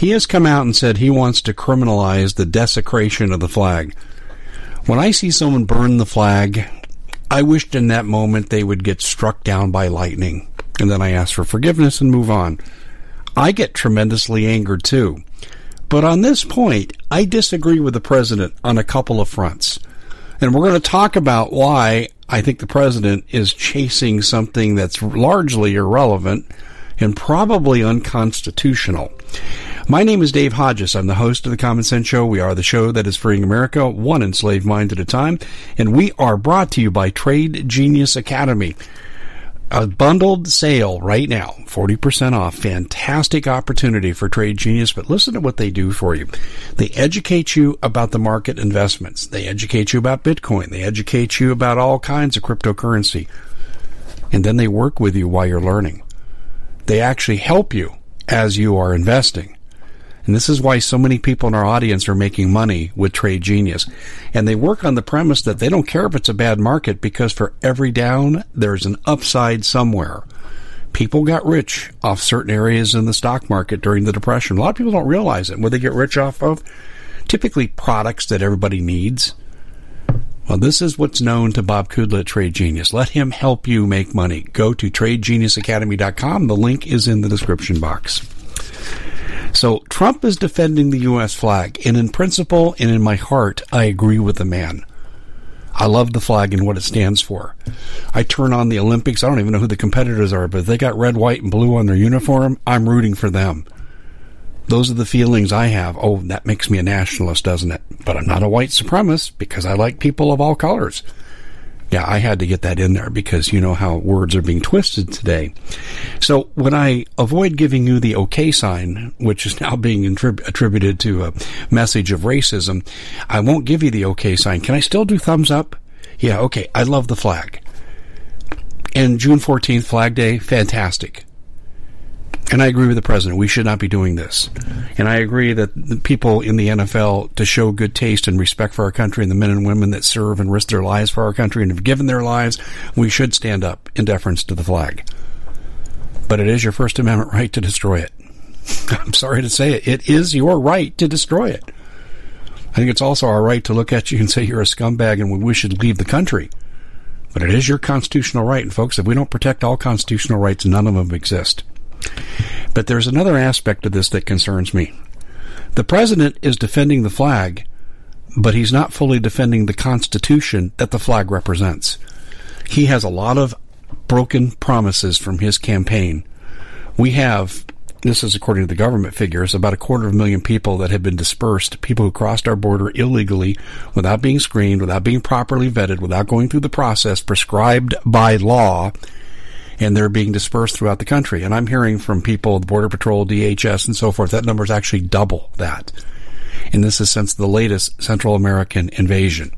He has come out and said he wants to criminalize the desecration of the flag. When I see someone burn the flag, I wished in that moment they would get struck down by lightning. And then I ask for forgiveness and move on. I get tremendously angered too. But on this point, I disagree with the president on a couple of fronts. And we're going to talk about why I think the president is chasing something that's largely irrelevant and probably unconstitutional. My name is Dave Hodges. I'm the host of the Common Sense Show. We are the show that is freeing America one enslaved mind at a time. And we are brought to you by Trade Genius Academy. A bundled sale right now, 40% off. Fantastic opportunity for Trade Genius, but listen to what they do for you. They educate you about the market investments. They educate you about Bitcoin. They educate you about all kinds of cryptocurrency. And then they work with you while you're learning. They actually help you as you are investing. And this is why so many people in our audience are making money with Trade Genius. And they work on the premise that they don't care if it's a bad market because for every down, there's an upside somewhere. People got rich off certain areas in the stock market during the Depression. A lot of people don't realize it. What they get rich off of? Typically products that everybody needs. Well, this is what's known to Bob Kudla Trade Genius. Let him help you make money. Go to tradegeniusacademy.com. The link is in the description box. So Trump is defending the U.S. flag, and in principle and in my heart, I agree with the man. I love the flag and what it stands for. I turn on the Olympics. I don't even know who the competitors are, but if they got red, white, and blue on their uniform, I'm rooting for them. Those are the feelings I have. Oh, that makes me a nationalist, doesn't it? But I'm not a white supremacist because I like people of all colors. Yeah, I had to get that in there because you know how words are being twisted today. So when I avoid giving you the okay sign, which is now being attributed to a message of racism, I won't give you the okay sign. Can I still do thumbs up? Yeah, okay. I love the flag. And June 14th, Flag Day, fantastic. And I agree with the president. We should not be doing this. And I agree that the people in the NFL, to show good taste and respect for our country and the men and women that serve and risk their lives for our country and have given their lives, we should stand up in deference to the flag. But it is your First Amendment right to destroy it. I'm sorry to say it. It is your right to destroy it. I think it's also our right to look at you and say you're a scumbag and we should leave the country. But it is your constitutional right. And folks, if we don't protect all constitutional rights, none of them exist. But there's another aspect of this that concerns me. The president is defending the flag, but he's not fully defending the Constitution that the flag represents. He has a lot of broken promises from his campaign. We have, this is according to the government figures, about a quarter of a million people that have been dispersed, people who crossed our border illegally without being screened, without being properly vetted, without going through the process prescribed by law and they're being dispersed throughout the country. And I'm hearing from people, the Border Patrol, DHS, and so forth, that number is actually double that. And this is since the latest Central American invasion.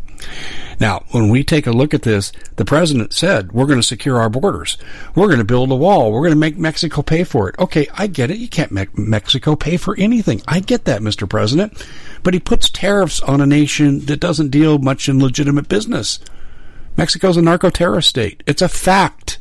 Now, when we take a look at this, the president said, we're going to secure our borders. We're going to build a wall. We're going to make Mexico pay for it. Okay, I get it. You can't make Mexico pay for anything. I get that, Mr. President. But he puts tariffs on a nation that doesn't deal much in legitimate business. Mexico's a narco terrorist state. It's a fact.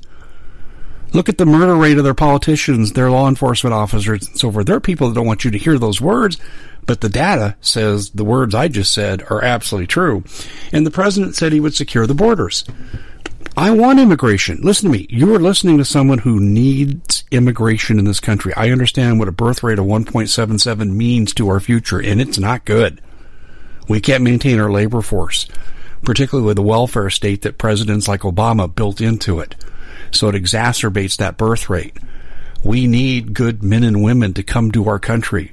Look at the murder rate of their politicians, their law enforcement officers, and so forth. There are people that don't want you to hear those words, but the data says the words I just said are absolutely true. And the president said he would secure the borders. I want immigration. Listen to me. You are listening to someone who needs immigration in this country. I understand what a birth rate of 1.77 means to our future, and it's not good. We can't maintain our labor force, particularly with the welfare state that presidents like Obama built into it so it exacerbates that birth rate. We need good men and women to come to our country.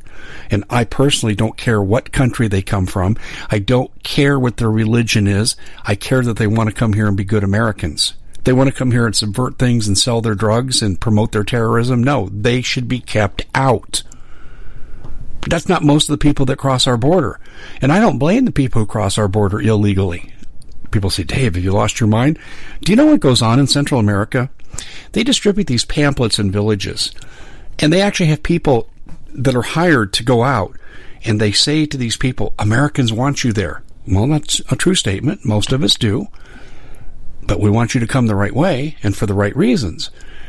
And I personally don't care what country they come from. I don't care what their religion is. I care that they want to come here and be good Americans. They want to come here and subvert things and sell their drugs and promote their terrorism. No, they should be kept out. That's not most of the people that cross our border. And I don't blame the people who cross our border illegally people say, Dave, have you lost your mind? Do you know what goes on in Central America? They distribute these pamphlets in villages, and they actually have people that are hired to go out, and they say to these people, Americans want you there. Well, that's a true statement. Most of us do. But we want you to come the right way and for the right reasons.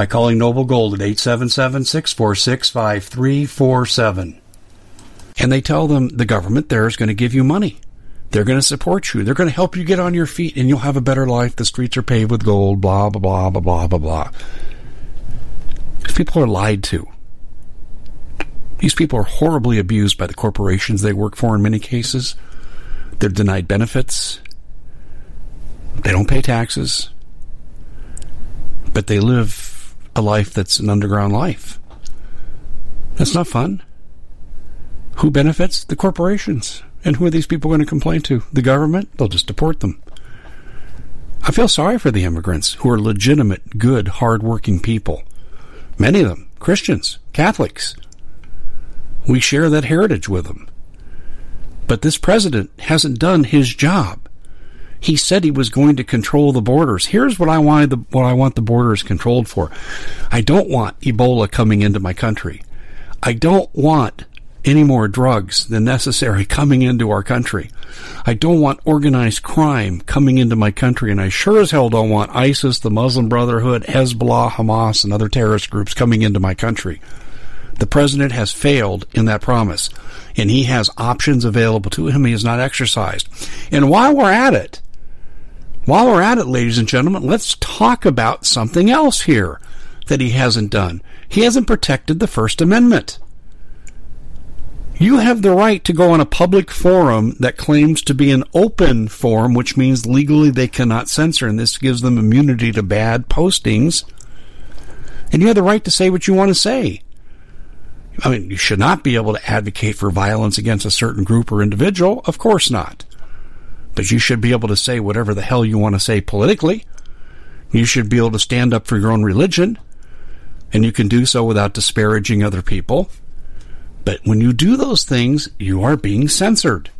by calling Noble Gold at 877 646 5347. And they tell them the government there is going to give you money. They're going to support you. They're going to help you get on your feet and you'll have a better life. The streets are paved with gold, blah, blah, blah, blah, blah, blah, blah. These people are lied to. These people are horribly abused by the corporations they work for in many cases. They're denied benefits. They don't pay taxes. But they live a life that's an underground life. That's not fun. Who benefits? The corporations. And who are these people going to complain to? The government? They'll just deport them. I feel sorry for the immigrants who are legitimate, good, hard-working people. Many of them Christians, Catholics. We share that heritage with them. But this president hasn't done his job. He said he was going to control the borders. Here's what I wanted the, what I want the borders controlled for. I don't want Ebola coming into my country. I don't want any more drugs than necessary coming into our country. I don't want organized crime coming into my country, and I sure as hell don't want ISIS, the Muslim Brotherhood, Hezbollah, Hamas, and other terrorist groups coming into my country. The president has failed in that promise, and he has options available to him he has not exercised. And while we're at it, while we're at it, ladies and gentlemen, let's talk about something else here that he hasn't done. He hasn't protected the First Amendment. You have the right to go on a public forum that claims to be an open forum, which means legally they cannot censor, and this gives them immunity to bad postings. And you have the right to say what you want to say. I mean, you should not be able to advocate for violence against a certain group or individual. Of course not. But you should be able to say whatever the hell you want to say politically. You should be able to stand up for your own religion. And you can do so without disparaging other people. But when you do those things, you are being censored.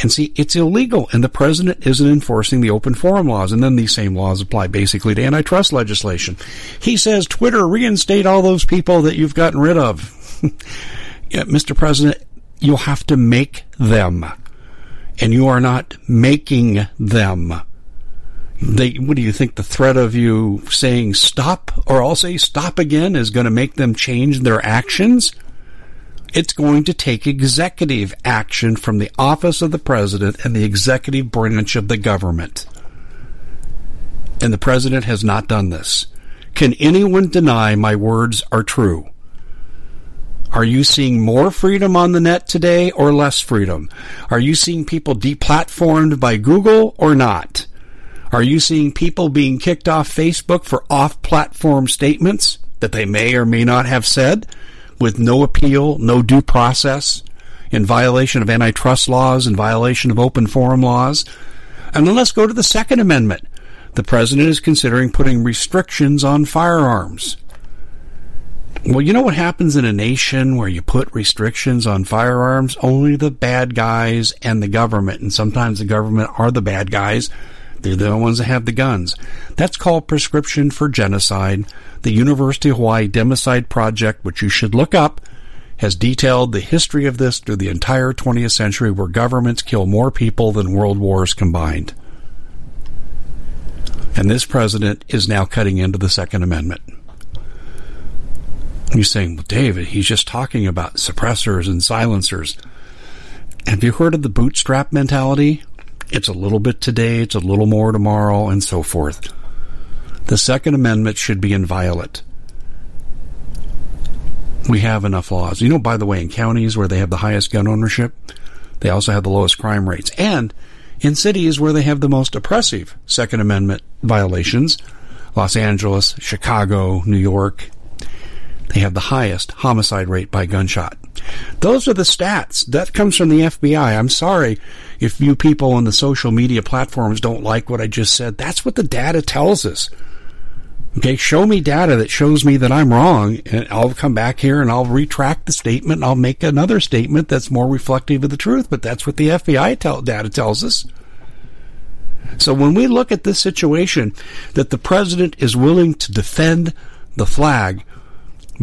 And see, it's illegal, and the president isn't enforcing the open forum laws. And then these same laws apply basically to antitrust legislation. He says, Twitter, reinstate all those people that you've gotten rid of. yeah, Mr. President, you'll have to make them and you are not making them. They, what do you think? The threat of you saying stop, or I'll say stop again, is going to make them change their actions? It's going to take executive action from the office of the president and the executive branch of the government. And the president has not done this. Can anyone deny my words are true? Are you seeing more freedom on the net today or less freedom? Are you seeing people deplatformed by Google or not? Are you seeing people being kicked off Facebook for off platform statements that they may or may not have said with no appeal, no due process, in violation of antitrust laws, in violation of open forum laws? And then let's go to the Second Amendment. The president is considering putting restrictions on firearms. Well, you know what happens in a nation where you put restrictions on firearms? Only the bad guys and the government, and sometimes the government are the bad guys. They're the ones that have the guns. That's called prescription for genocide. The University of Hawaii Democide Project, which you should look up, has detailed the history of this through the entire 20th century where governments kill more people than world wars combined. And this president is now cutting into the Second Amendment. You're saying, well, David, he's just talking about suppressors and silencers. Have you heard of the bootstrap mentality? It's a little bit today, it's a little more tomorrow, and so forth. The Second Amendment should be inviolate. We have enough laws. You know, by the way, in counties where they have the highest gun ownership, they also have the lowest crime rates. And in cities where they have the most oppressive Second Amendment violations, Los Angeles, Chicago, New York, they have the highest homicide rate by gunshot. Those are the stats. That comes from the FBI. I'm sorry if you people on the social media platforms don't like what I just said. That's what the data tells us. Okay, show me data that shows me that I'm wrong, and I'll come back here and I'll retract the statement and I'll make another statement that's more reflective of the truth. But that's what the FBI tell, data tells us. So when we look at this situation, that the president is willing to defend the flag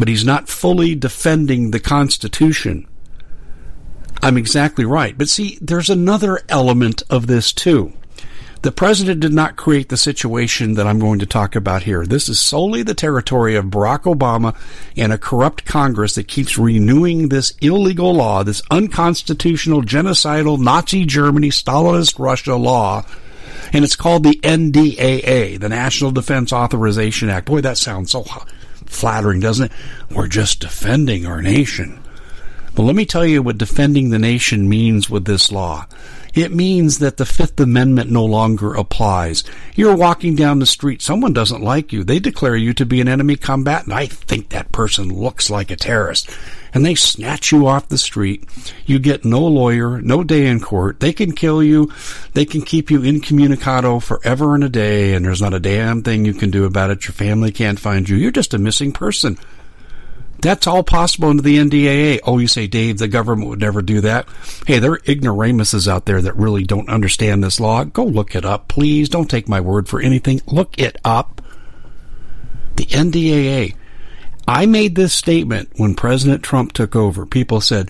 but he's not fully defending the Constitution. I'm exactly right. But see, there's another element of this too. The president did not create the situation that I'm going to talk about here. This is solely the territory of Barack Obama and a corrupt Congress that keeps renewing this illegal law, this unconstitutional, genocidal, Nazi Germany, Stalinist Russia law. And it's called the NDAA, the National Defense Authorization Act. Boy, that sounds so flattering, doesn't it? We're just defending our nation. But let me tell you what defending the nation means with this law. It means that the Fifth Amendment no longer applies. You're walking down the street, someone doesn't like you. They declare you to be an enemy combatant. I think that person looks like a terrorist and they snatch you off the street. You get no lawyer, no day in court. They can kill you. They can keep you incommunicado forever and a day, and there's not a damn thing you can do about it. Your family can't find you. You're just a missing person. That's all possible under the NDAA. Oh, you say, Dave, the government would never do that. Hey, there are ignoramuses out there that really don't understand this law. Go look it up, please. Don't take my word for anything. Look it up. The NDAA I made this statement when President Trump took over. People said,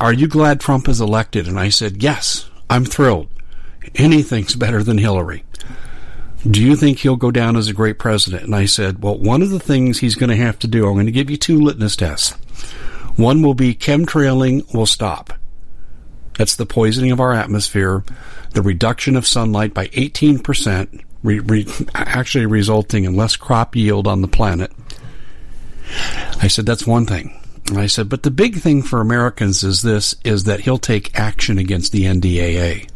Are you glad Trump is elected? And I said, Yes, I'm thrilled. Anything's better than Hillary. Do you think he'll go down as a great president? And I said, Well, one of the things he's going to have to do, I'm going to give you two litmus tests. One will be chemtrailing will stop. That's the poisoning of our atmosphere, the reduction of sunlight by 18%, re- re- actually resulting in less crop yield on the planet. I said, that's one thing. And I said, but the big thing for Americans is this, is that he'll take action against the NDAA.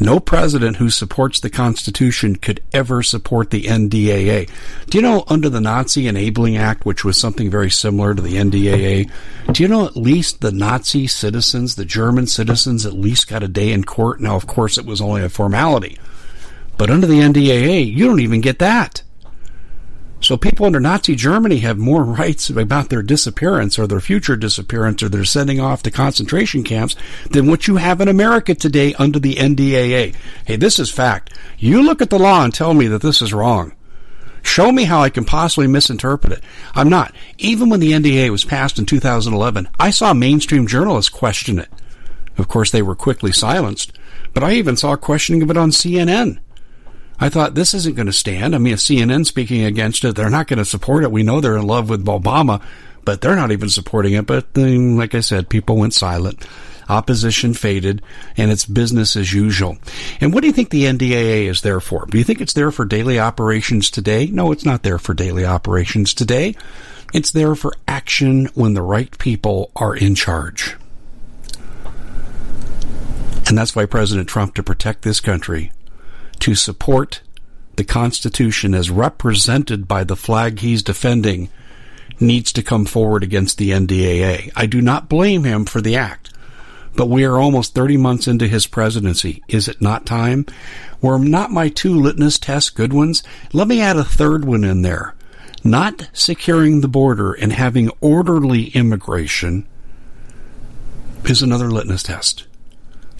No president who supports the Constitution could ever support the NDAA. Do you know under the Nazi Enabling Act, which was something very similar to the NDAA, do you know at least the Nazi citizens, the German citizens, at least got a day in court? Now, of course, it was only a formality. But under the NDAA, you don't even get that. So people under Nazi Germany have more rights about their disappearance or their future disappearance or their sending off to concentration camps than what you have in America today under the NDAA. Hey, this is fact. You look at the law and tell me that this is wrong. Show me how I can possibly misinterpret it. I'm not. Even when the NDA was passed in 2011, I saw mainstream journalists question it. Of course, they were quickly silenced, but I even saw questioning of it on CNN. I thought this isn't going to stand. I mean, if CNN speaking against it, they're not going to support it. We know they're in love with Obama, but they're not even supporting it. But then, like I said, people went silent. Opposition faded, and it's business as usual. And what do you think the NDAA is there for? Do you think it's there for daily operations today? No, it's not there for daily operations today. It's there for action when the right people are in charge. And that's why President Trump, to protect this country, to support the Constitution as represented by the flag he's defending, needs to come forward against the NDAA. I do not blame him for the act, but we are almost 30 months into his presidency. Is it not time? Were not my two litmus tests good ones? Let me add a third one in there. Not securing the border and having orderly immigration is another litmus test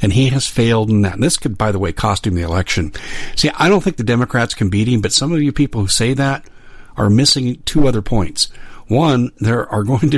and he has failed in that. And this could, by the way, cost him the election. See, I don't think the Democrats can beat him, but some of you people who say that are missing two other points. One, there are going to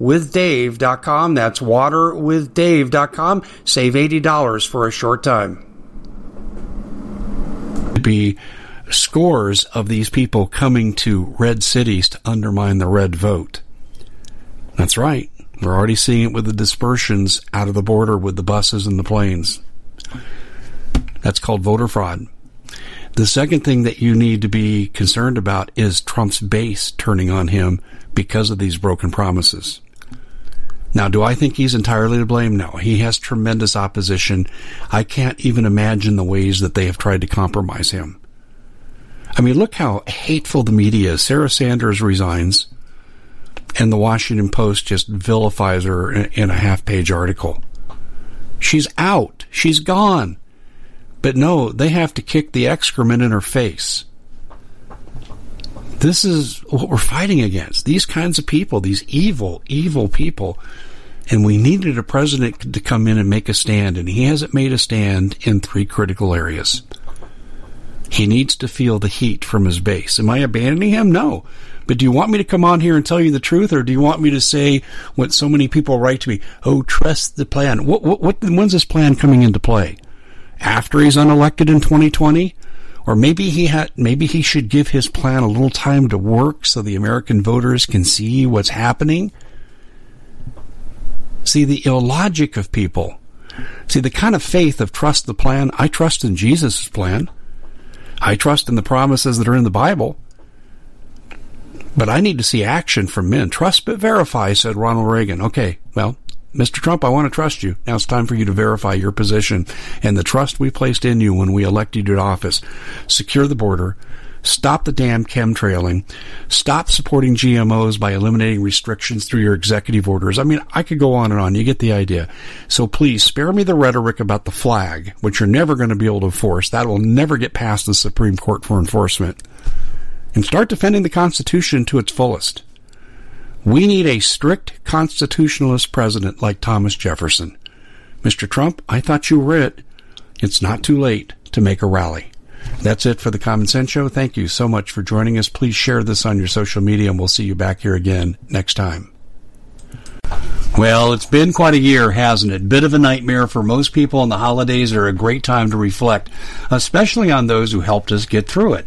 waterwithdave.com. That's waterwithdave.com. Save $80 for a short time. Be scores of these people coming to red cities to undermine the red vote. That's right. We're already seeing it with the dispersions out of the border with the buses and the planes. That's called voter fraud. The second thing that you need to be concerned about is Trump's base turning on him because of these broken promises. Now, do I think he's entirely to blame? No. He has tremendous opposition. I can't even imagine the ways that they have tried to compromise him. I mean, look how hateful the media is. Sarah Sanders resigns, and the Washington Post just vilifies her in a half page article. She's out. She's gone. But no, they have to kick the excrement in her face. This is what we're fighting against. These kinds of people, these evil, evil people. And we needed a president to come in and make a stand, and he hasn't made a stand in three critical areas. He needs to feel the heat from his base. Am I abandoning him? No. But do you want me to come on here and tell you the truth, or do you want me to say what so many people write to me? Oh, trust the plan. What, what, what, when's this plan coming into play? After he's unelected in 2020? Or maybe he had, maybe he should give his plan a little time to work so the American voters can see what's happening. See the illogic of people. See the kind of faith of trust the plan. I trust in Jesus' plan. I trust in the promises that are in the Bible. But I need to see action from men. Trust but verify, said Ronald Reagan. Okay, well, Mr. Trump, I want to trust you. Now it's time for you to verify your position and the trust we placed in you when we elected you to office. Secure the border. Stop the damn chemtrailing. Stop supporting GMOs by eliminating restrictions through your executive orders. I mean, I could go on and on. You get the idea. So please spare me the rhetoric about the flag, which you're never going to be able to enforce. That will never get past the Supreme Court for enforcement. And start defending the Constitution to its fullest. We need a strict constitutionalist president like Thomas Jefferson. Mr. Trump, I thought you were it. It's not too late to make a rally. That's it for the Common Sense Show. Thank you so much for joining us. Please share this on your social media, and we'll see you back here again next time. Well, it's been quite a year, hasn't it? Bit of a nightmare for most people, and the holidays are a great time to reflect, especially on those who helped us get through it.